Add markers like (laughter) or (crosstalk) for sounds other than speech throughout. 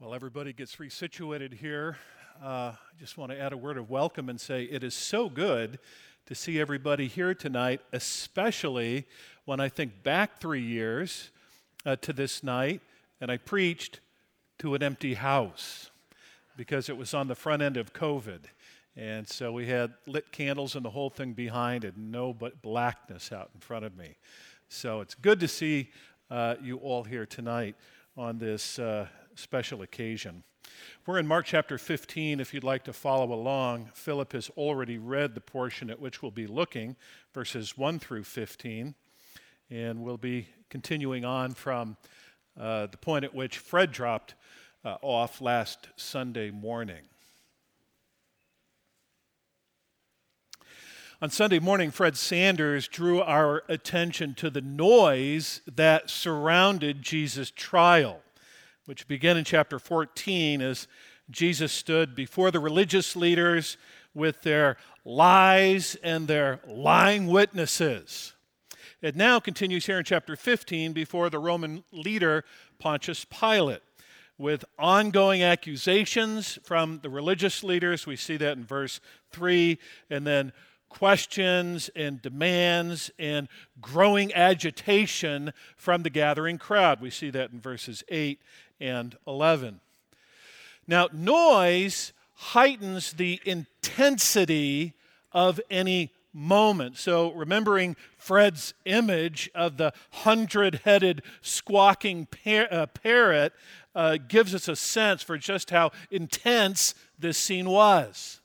While everybody gets resituated here, uh, I just want to add a word of welcome and say it is so good to see everybody here tonight, especially when I think back three years uh, to this night and I preached to an empty house because it was on the front end of COVID. And so we had lit candles and the whole thing behind and no but blackness out in front of me. So it's good to see uh, you all here tonight on this uh, special occasion. We're in Mark chapter 15. If you'd like to follow along, Philip has already read the portion at which we'll be looking, verses 1 through 15. And we'll be continuing on from uh, the point at which Fred dropped uh, off last Sunday morning. On Sunday morning, Fred Sanders drew our attention to the noise that surrounded Jesus' trial which begin in chapter 14 as Jesus stood before the religious leaders with their lies and their lying witnesses. It now continues here in chapter 15 before the Roman leader Pontius Pilate with ongoing accusations from the religious leaders. We see that in verse 3, and then questions and demands and growing agitation from the gathering crowd. We see that in verses 8 and 11. Now, noise heightens the intensity of any moment. So, remembering Fred's image of the hundred headed squawking par- uh, parrot uh, gives us a sense for just how intense this scene was.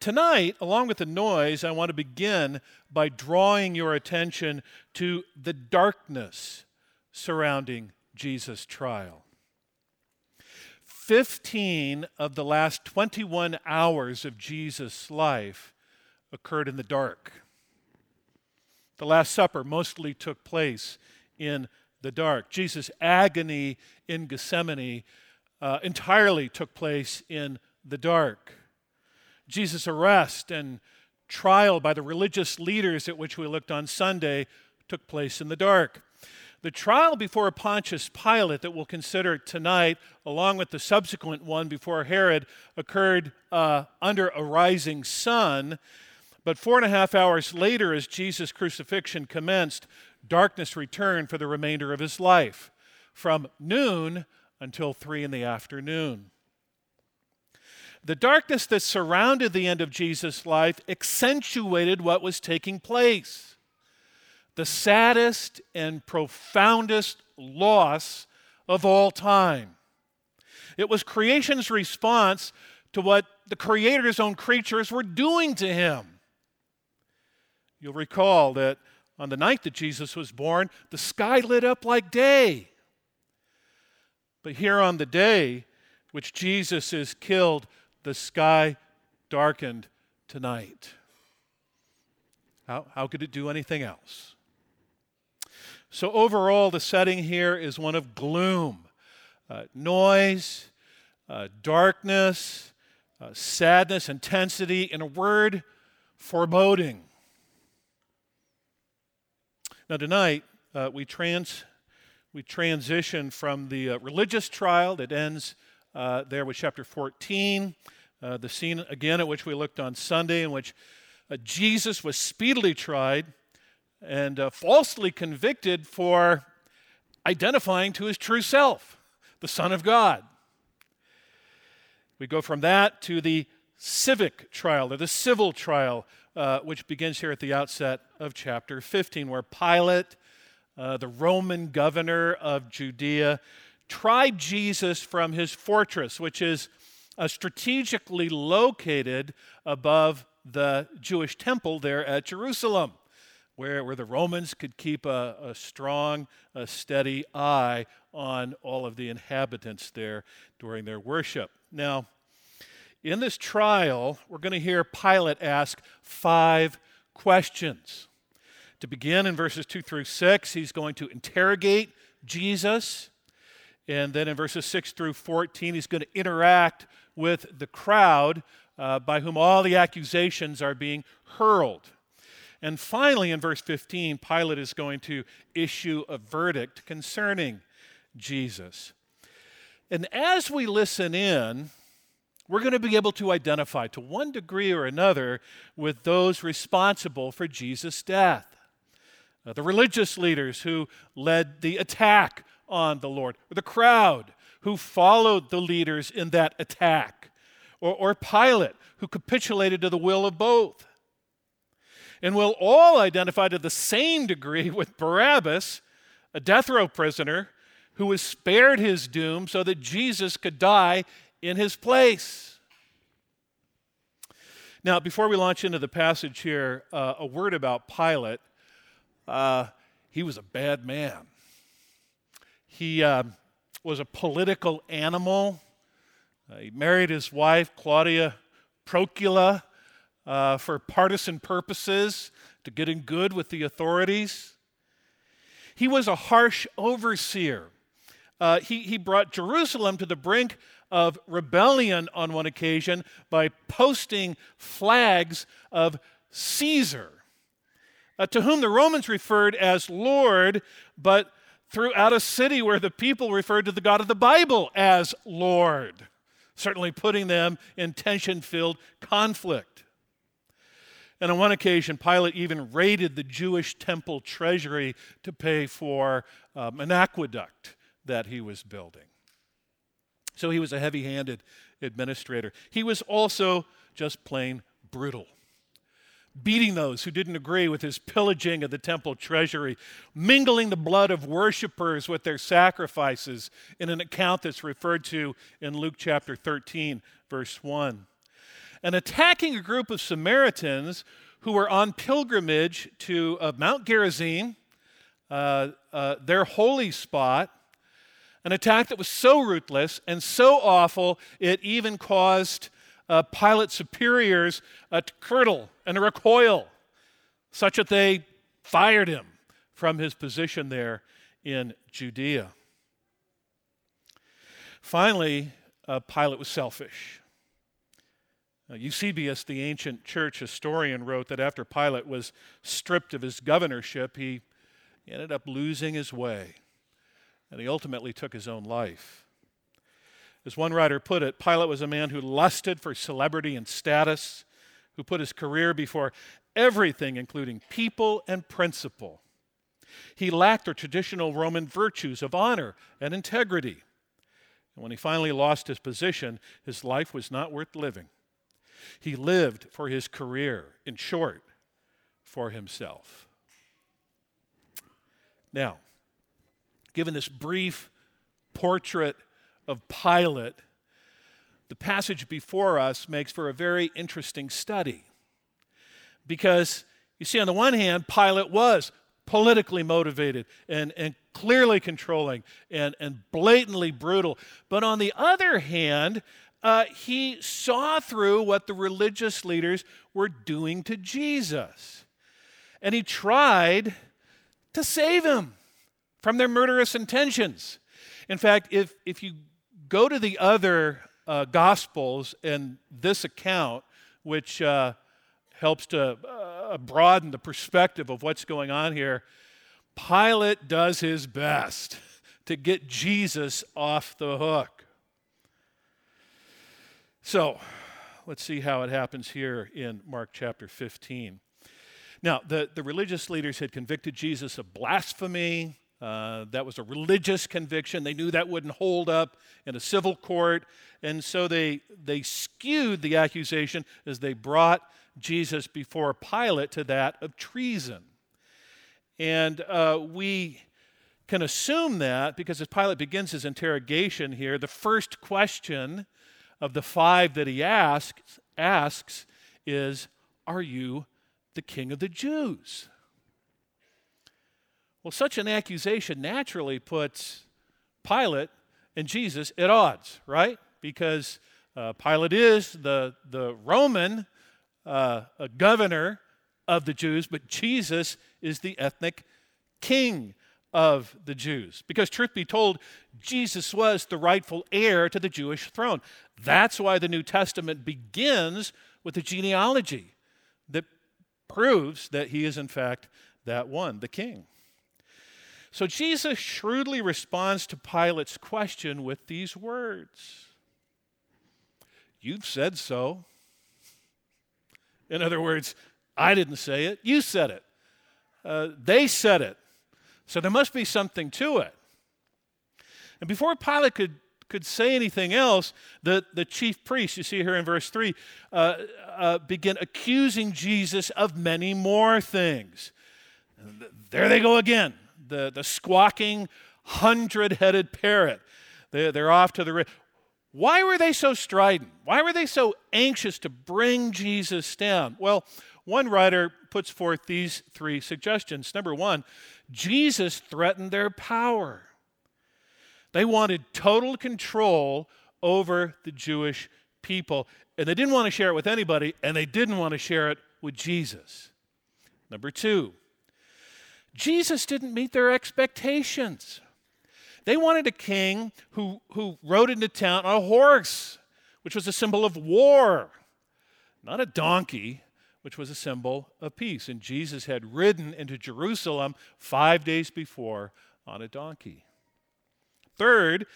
Tonight, along with the noise, I want to begin by drawing your attention to the darkness surrounding Jesus' trial. 15 of the last 21 hours of Jesus' life occurred in the dark. The Last Supper mostly took place in the dark. Jesus' agony in Gethsemane uh, entirely took place in the dark. Jesus' arrest and trial by the religious leaders at which we looked on Sunday took place in the dark. The trial before Pontius Pilate that we'll consider tonight, along with the subsequent one before Herod, occurred uh, under a rising sun. But four and a half hours later, as Jesus' crucifixion commenced, darkness returned for the remainder of his life, from noon until three in the afternoon. The darkness that surrounded the end of Jesus' life accentuated what was taking place the saddest and profoundest loss of all time. It was creation's response to what the Creator's own creatures were doing to him. You'll recall that on the night that Jesus was born, the sky lit up like day. But here on the day which Jesus is killed, the sky darkened tonight. How, how could it do anything else? So, overall, the setting here is one of gloom, uh, noise, uh, darkness, uh, sadness, intensity, in a word, foreboding. Now, tonight, uh, we, trans, we transition from the uh, religious trial that ends uh, there with chapter 14, the scene again at which we looked on Sunday, in which Jesus was speedily tried and uh, falsely convicted for identifying to his true self, the Son of God. We go from that to the civic trial, or the civil trial, uh, which begins here at the outset of chapter 15, where Pilate, uh, the Roman governor of Judea, tried Jesus from his fortress, which is uh, strategically located above the Jewish temple there at Jerusalem where, where the Romans could keep a, a strong, a steady eye on all of the inhabitants there during their worship. Now, in this trial, we're going to hear Pilate ask five questions. To begin in verses 2 through 6, he's going to interrogate Jesus. And then in verses 6 through 14, he's going to interact with the crowd uh, by whom all the accusations are being hurled. And finally, in verse 15, Pilate is going to issue a verdict concerning Jesus. And as we listen in, we're going to be able to identify to one degree or another with those responsible for Jesus' death. Uh, the religious leaders who led the attack on the Lord, or the crowd who followed the leaders in that attack, or, or Pilate who capitulated to the will of both. And we'll all identify to the same degree (laughs) with Barabbas, a death row prisoner who was spared his doom so that Jesus could die in his place. Now, before we launch into the passage here, uh, a word about Pilate. Uh, he was a bad man. He uh, was a political animal. Uh, he married his wife, Claudia Procula, uh, for partisan purposes, to get in good with the authorities. He was a harsh overseer. Uh, he, he brought Jerusalem to the brink of rebellion on one occasion by posting flags of Caesar, uh, to whom the Romans referred as Lord, but throughout a city where the people referred to the God of the Bible as Lord, certainly putting them in tension filled conflict. And on one occasion, Pilate even raided the Jewish temple treasury to pay for um, an aqueduct that he was building. So he was a heavy handed administrator. He was also just plain brutal, beating those who didn't agree with his pillaging of the temple treasury, mingling the blood of worshippers with their sacrifices in an account that's referred to in Luke chapter 13, verse 1. And attacking a group of Samaritans who were on pilgrimage to uh, Mount Gerizim, uh, uh, their holy spot, an attack that was so ruthless and so awful, it even caused uh, Pilate's superiors to curdle and a recoil, such that they fired him from his position there in Judea. Finally, uh, Pilate was selfish. Uh, Eusebius, the ancient church historian, wrote that after Pilate was stripped of his governorship, he ended up losing his way and he ultimately took his own life. As one writer put it, Pilate was a man who lusted for celebrity and status, who put his career before everything, including people and principle. He lacked the traditional Roman virtues of honor and integrity. And when he finally lost his position, his life was not worth living. He lived for his career, in short, for himself. Now, given this brief portrait of Pilate, the passage before us makes for a very interesting study. Because you see, on the one hand, Pilate was politically motivated and, and clearly controlling and, and blatantly brutal. But on the other hand, uh, he saw through what the religious leaders were doing to Jesus. And he tried to save him from their murderous intentions. In fact, if, if you go to the other uh, Gospels and this account, which uh, helps to uh, broaden the perspective of what's going on here, Pilate does his best to get Jesus off the hook. So, let's see how it happens here in Mark chapter 15. Now, the, the religious leaders had convicted Jesus of blasphemy, uh, that was a religious conviction. They knew that wouldn't hold up in a civil court. And so they, they skewed the accusation as they brought Jesus before Pilate to that of treason. And uh, we can assume that because as Pilate begins his interrogation here, the first question of the five that he asks, asks is Are you the king of the Jews? Well, such an accusation naturally puts Pilate and Jesus at odds, right? Because uh, Pilate is the, the Roman uh, governor of the Jews, but Jesus is the ethnic king of the Jews. Because, truth be told, Jesus was the rightful heir to the Jewish throne. That's why the New Testament begins with a genealogy that proves that he is, in fact, that one, the king. So Jesus shrewdly responds to Pilate's question with these words You've said so. In other words, I didn't say it, you said it. Uh, they said it. So there must be something to it. And before Pilate could, could say anything else, the, the chief priests, you see here in verse 3, uh, uh, begin accusing Jesus of many more things. There they go again, the, the squawking, hundred headed parrot. They, they're off to the. Why were they so strident? Why were they so anxious to bring Jesus down? Well, one writer puts forth these three suggestions. Number one, Jesus threatened their power. They wanted total control over the Jewish people, and they didn't want to share it with anybody, and they didn't want to share it with Jesus. Number two, Jesus didn't meet their expectations. They wanted a king who, who rode into town on a horse, which was a symbol of war, not a donkey, which was a symbol of peace. And Jesus had ridden into Jerusalem five days before on a donkey. Third,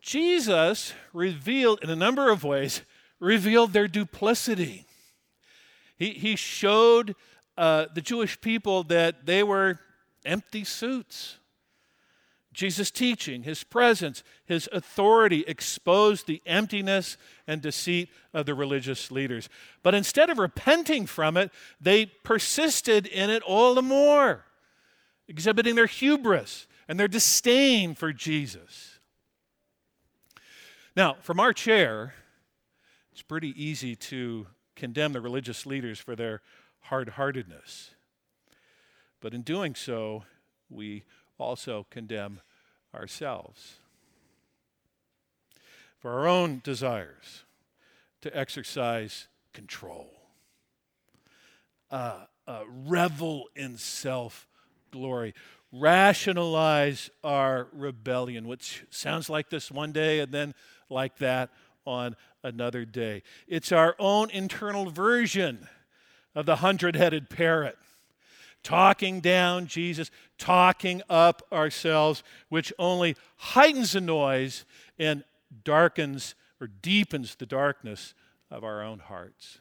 Jesus revealed in a number of ways, revealed their duplicity. He, he showed uh, the Jewish people that they were empty suits. Jesus' teaching, his presence, his authority exposed the emptiness and deceit of the religious leaders. But instead of repenting from it, they persisted in it all the more, exhibiting their hubris and their disdain for Jesus. Now, from our chair, it's pretty easy to condemn the religious leaders for their hard heartedness. But in doing so, we also condemn ourselves for our own desires to exercise control, uh, uh, revel in self glory, rationalize our rebellion, which sounds like this one day and then like that on another day. It's our own internal version of the hundred headed parrot talking down Jesus, talking up ourselves, which only heightens the noise and darkens or deepens the darkness of our own hearts.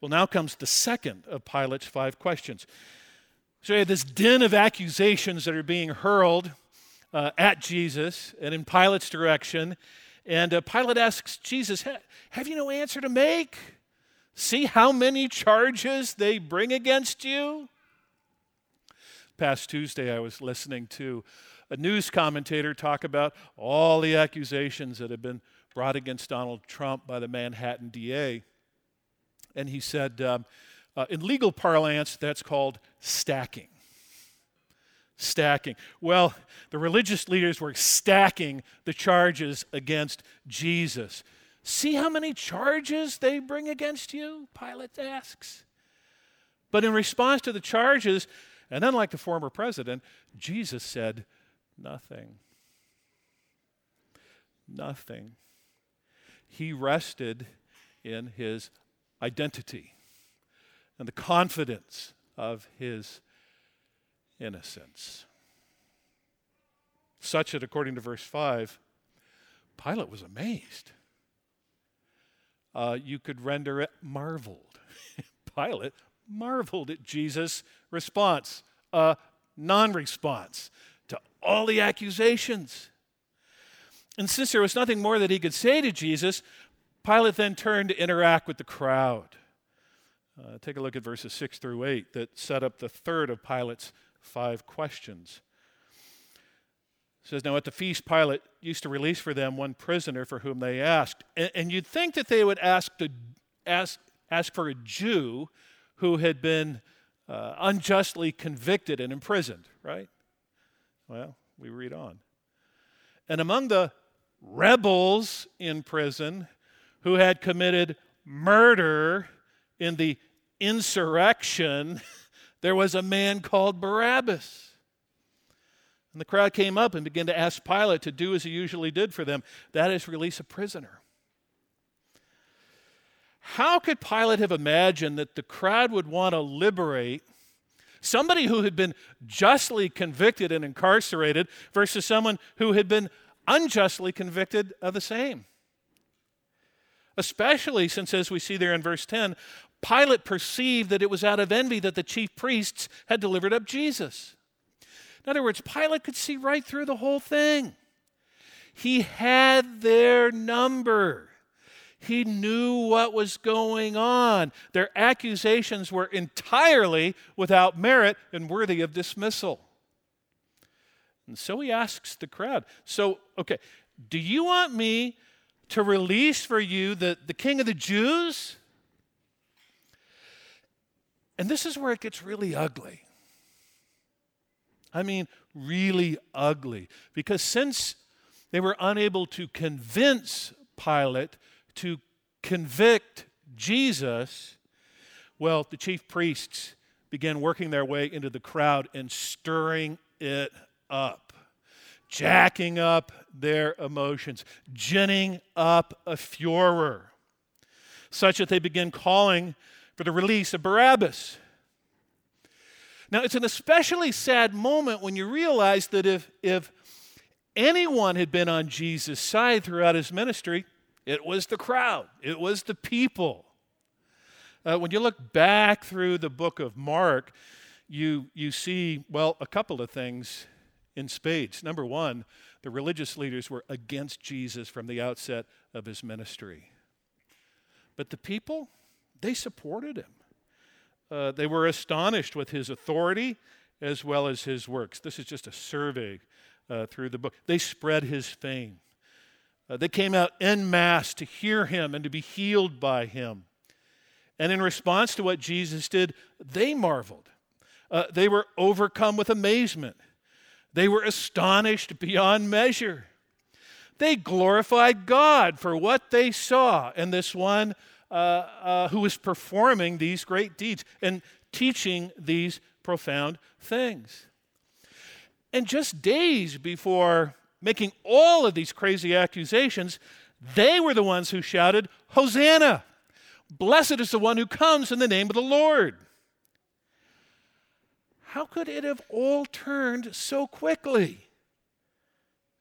Well, now comes the second of Pilate's five questions. So you have this din of accusations that are being hurled uh, at Jesus and in Pilate's direction. And uh, Pilate asks Jesus, Have you no answer to make? See how many charges they bring against you? Past Tuesday, I was listening to a news commentator talk about all the accusations that have been brought against Donald Trump by the Manhattan DA. And he said, um, uh, in legal parlance, that's called stacking. Stacking. Well, the religious leaders were stacking the charges against Jesus. See how many charges they bring against you? Pilate asks. But in response to the charges, and unlike the former president, Jesus said nothing. Nothing. He rested in his identity and the confidence of his innocence. Such that, according to verse 5, Pilate was amazed uh, you could render it marveled. (laughs) Pilate marveled at Jesus' response, a non response to all the accusations. And since there was nothing more that he could say to Jesus, Pilate then turned to interact with the crowd. Uh, take a look at verses 6 through 8 that set up the third of Pilate's five questions says, Now at the feast, Pilate used to release for them one prisoner for whom they asked. And, and you'd think that they would ask, to, ask, ask for a Jew who had been uh, unjustly convicted and imprisoned, right? Well, we read on. And among the rebels in prison who had committed murder in the insurrection, (laughs) there was a man called Barabbas. And the crowd came up and began to ask Pilate to do as he usually did for them that is, release a prisoner. How could Pilate have imagined that the crowd would want to liberate Somebody who had been justly convicted and incarcerated versus someone who had been unjustly convicted of the same. Especially since, as we see there in verse 10, Pilate perceived that it was out of envy that the chief priests had delivered up Jesus. In other words, Pilate could see right through the whole thing. He had their number. He knew what was going on. Their accusations were entirely without merit and worthy of dismissal. And so he asks the crowd So, okay, do you want me to release for you the, the king of the Jews? And this is where it gets really ugly. I mean, really ugly. Because since they were unable to convince Pilate to convict Jesus, well, the chief priests began working their way into the crowd and stirring it up, jacking up their emotions, ginning up a furor, such that they began calling for the release of Barabbas. Now, it's an especially sad moment when you realize that if, if anyone had been on Jesus' side throughout his ministry, it was the crowd, it was the people. Uh, when you look back through the book of Mark, you, you see, well, a couple of things in spades. Number one, the religious leaders were against Jesus from the outset of his ministry. But the people, they supported him. Uh, they were astonished with his authority as well as his works. This is just a survey uh, through the book. They spread his fame. Uh, they came out en masse to hear him and to be healed by him. And in response to what Jesus did, they marveled. Uh, they were overcome with amazement. They were astonished beyond measure. They glorified God for what they saw in this one uh, uh, who performing these great deeds and teaching these profound things. And just days before making all of these crazy accusations, they were the ones who shouted, Hosanna! Blessed is the one who comes in the name of the Lord. How could it have all turned so quickly?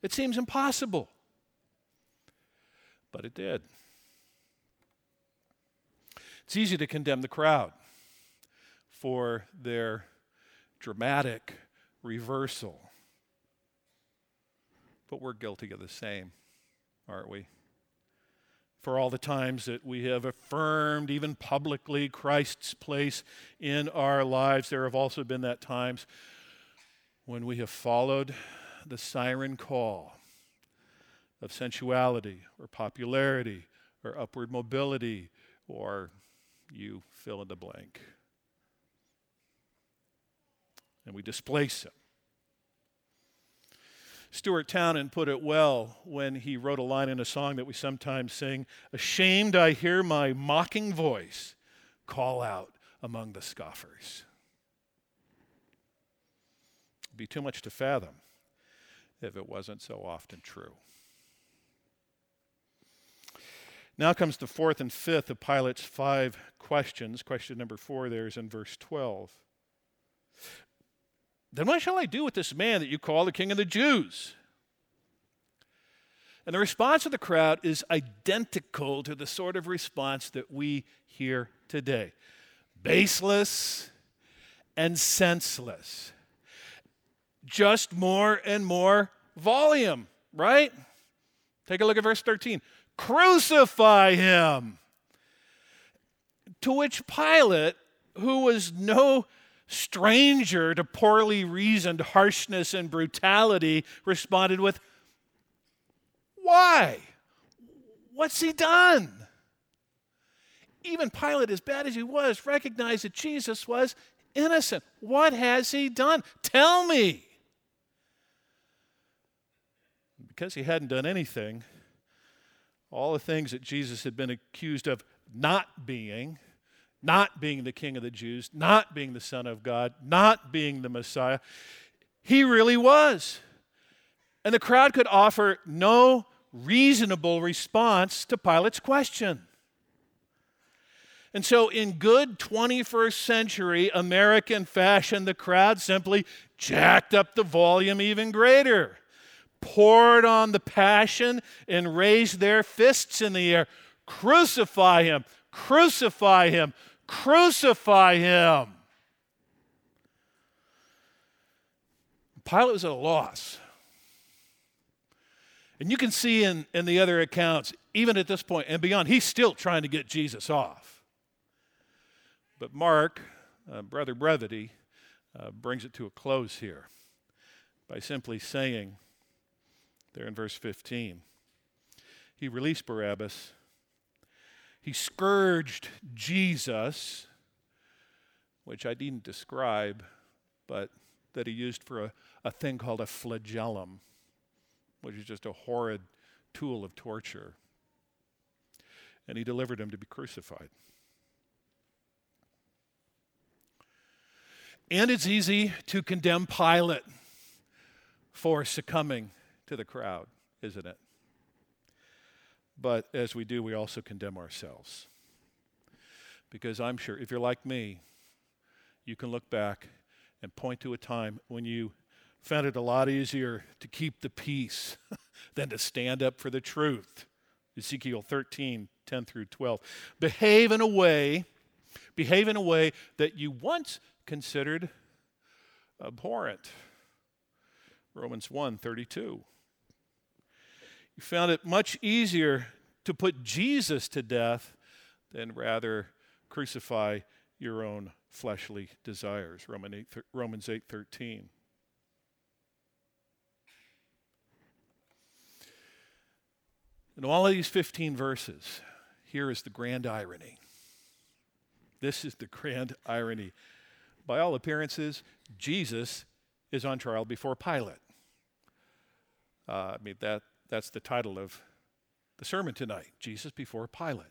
It seems impossible. But it did. It's easy to condemn the crowd for their dramatic reversal. But we're guilty of the same, aren't we? For all the times that we have affirmed, even publicly, Christ's place in our lives, there have also been that times when we have followed the siren call of sensuality or popularity or upward mobility or you fill in the blank. And we displace him. Stuart Townend put it well when he wrote a line in a song that we sometimes sing Ashamed, I hear my mocking voice call out among the scoffers. It'd be too much to fathom if it wasn't so often true. Now comes the fourth and fifth of Pilate's five questions. Question number four there is in verse 12. Then what shall I do with this man that you call the king of the Jews? And the response of the crowd is identical to the sort of response that we hear today baseless and senseless. Just more and more volume, right? Take a look at verse 13. Crucify him. To which Pilate, who was no stranger to poorly reasoned harshness and brutality, responded with, Why? What's he done? Even Pilate, as bad as he was, recognized that Jesus was innocent. What has he done? Tell me. Because he hadn't done anything, all the things that Jesus had been accused of not being, not being the King of the Jews, not being the Son of God, not being the Messiah, he really was. And the crowd could offer no reasonable response to Pilate's question. And so, in good 21st century American fashion, the crowd simply jacked up the volume even greater, poured on the passion, and raised their fists in the air. Crucify him! Crucify him! Crucify him! Pilate was at a loss. And you can see in, in the other accounts, even at this point and beyond, he's still trying to get Jesus off. But Mark, uh, Brother Brevity, uh, brings it to a close here by simply saying, there in verse 15, he released Barabbas, he scourged Jesus, which I didn't describe, but that he used for a, a thing called a flagellum, which is just a horrid tool of torture. And he delivered him to be crucified. And it's easy to condemn Pilate for succumbing to the crowd, isn't it? But as we do, we also condemn ourselves. Because I'm sure if you're like me, you can look back and point to a time when you found it a lot easier to keep the peace (laughs) than to stand up for the truth. Ezekiel 13, 10 through 12. Behave in a way, behave in a way that you once considered abhorrent. Romans 1, 32. You found it much easier to put Jesus to death than rather crucify your own fleshly desires. Romans 8, 13. In all of these 15 verses, here is the grand irony. This is the grand irony. By all appearances, Jesus is on trial before Pilate. Uh, I mean, that, that's the title of the sermon tonight Jesus before Pilate.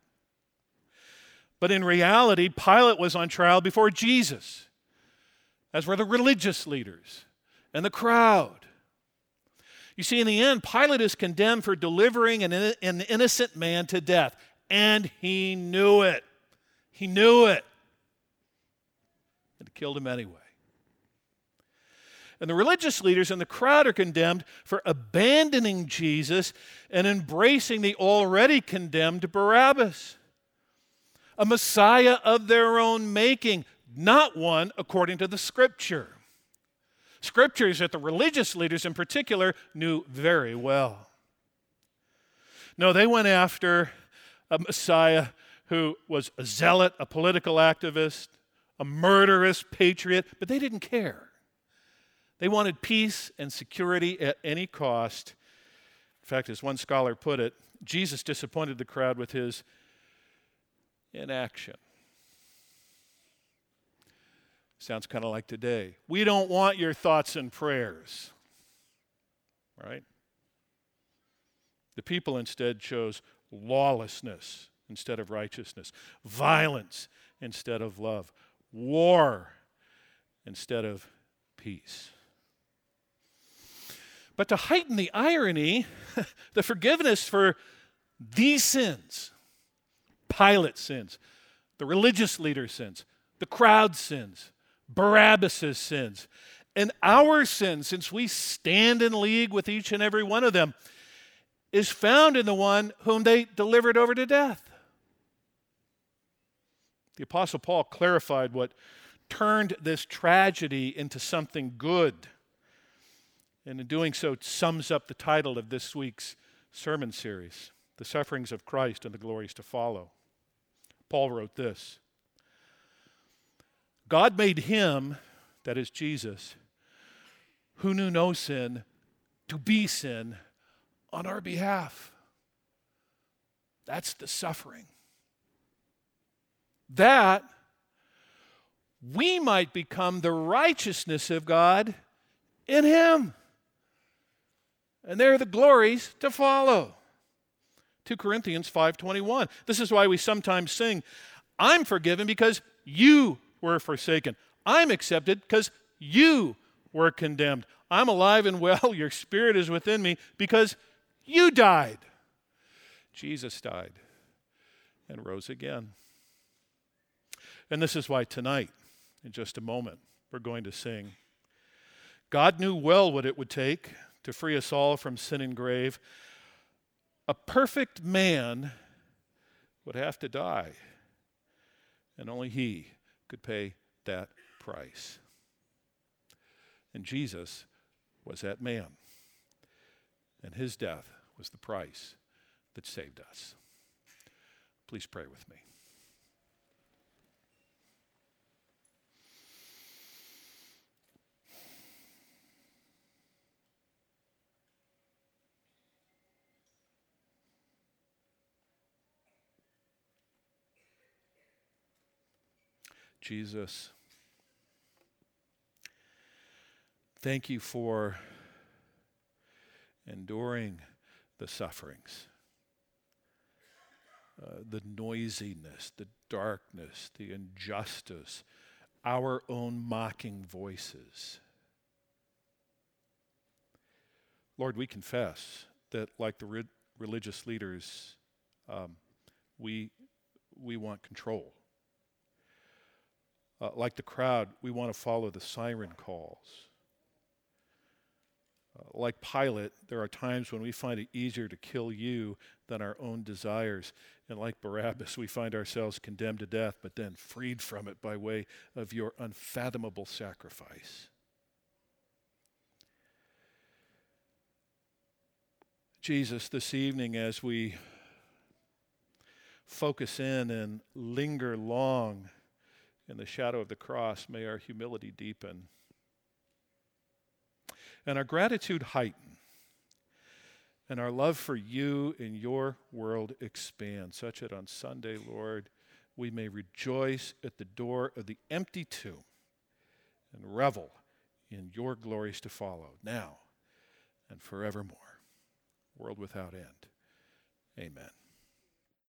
But in reality, Pilate was on trial before Jesus, as were the religious leaders and the crowd. You see, in the end, Pilate is condemned for delivering an, an innocent man to death, and he knew it. He knew it. And killed him anyway. And the religious leaders and the crowd are condemned for abandoning Jesus and embracing the already condemned Barabbas a Messiah of their own making, not one according to the Scripture. Scriptures that the religious leaders in particular knew very well. No, they went after a Messiah who was a zealot, a political activist, a murderous patriot, but they didn't care. They wanted peace and security at any cost. In fact, as one scholar put it, Jesus disappointed the crowd with his inaction. Sounds kind of like today. We don't want your thoughts and prayers. Right? The people instead chose lawlessness instead of righteousness, violence instead of love, war instead of peace. But to heighten the irony, (laughs) the forgiveness for these sins Pilate sins, the religious leader's sins, the crowd's sins, Barabbas' sins, and our sin, since we stand in league with each and every one of them, is found in the one whom they delivered over to death. The Apostle Paul clarified what turned this tragedy into something good. And in doing so, it sums up the title of this week's sermon series The Sufferings of Christ and the Glories to Follow. Paul wrote this God made him, that is Jesus, who knew no sin, to be sin on our behalf. That's the suffering. That we might become the righteousness of God in him. And there are the glories to follow. 2 Corinthians 5:21. This is why we sometimes sing, I'm forgiven because you were forsaken. I'm accepted because you were condemned. I'm alive and well. Your spirit is within me because you died. Jesus died and rose again. And this is why tonight, in just a moment, we're going to sing. God knew well what it would take to free us all from sin and grave. A perfect man would have to die, and only he could pay that price. And Jesus was that man, and his death was the price that saved us. Please pray with me. Jesus, thank you for enduring the sufferings, uh, the noisiness, the darkness, the injustice, our own mocking voices. Lord, we confess that, like the re- religious leaders, um, we, we want control. Uh, like the crowd, we want to follow the siren calls. Uh, like Pilate, there are times when we find it easier to kill you than our own desires. And like Barabbas, we find ourselves condemned to death, but then freed from it by way of your unfathomable sacrifice. Jesus, this evening, as we focus in and linger long in the shadow of the cross, may our humility deepen and our gratitude heighten, and our love for you and your world expand, such that on Sunday, Lord, we may rejoice at the door of the empty tomb and revel in your glories to follow, now and forevermore. World without end. Amen.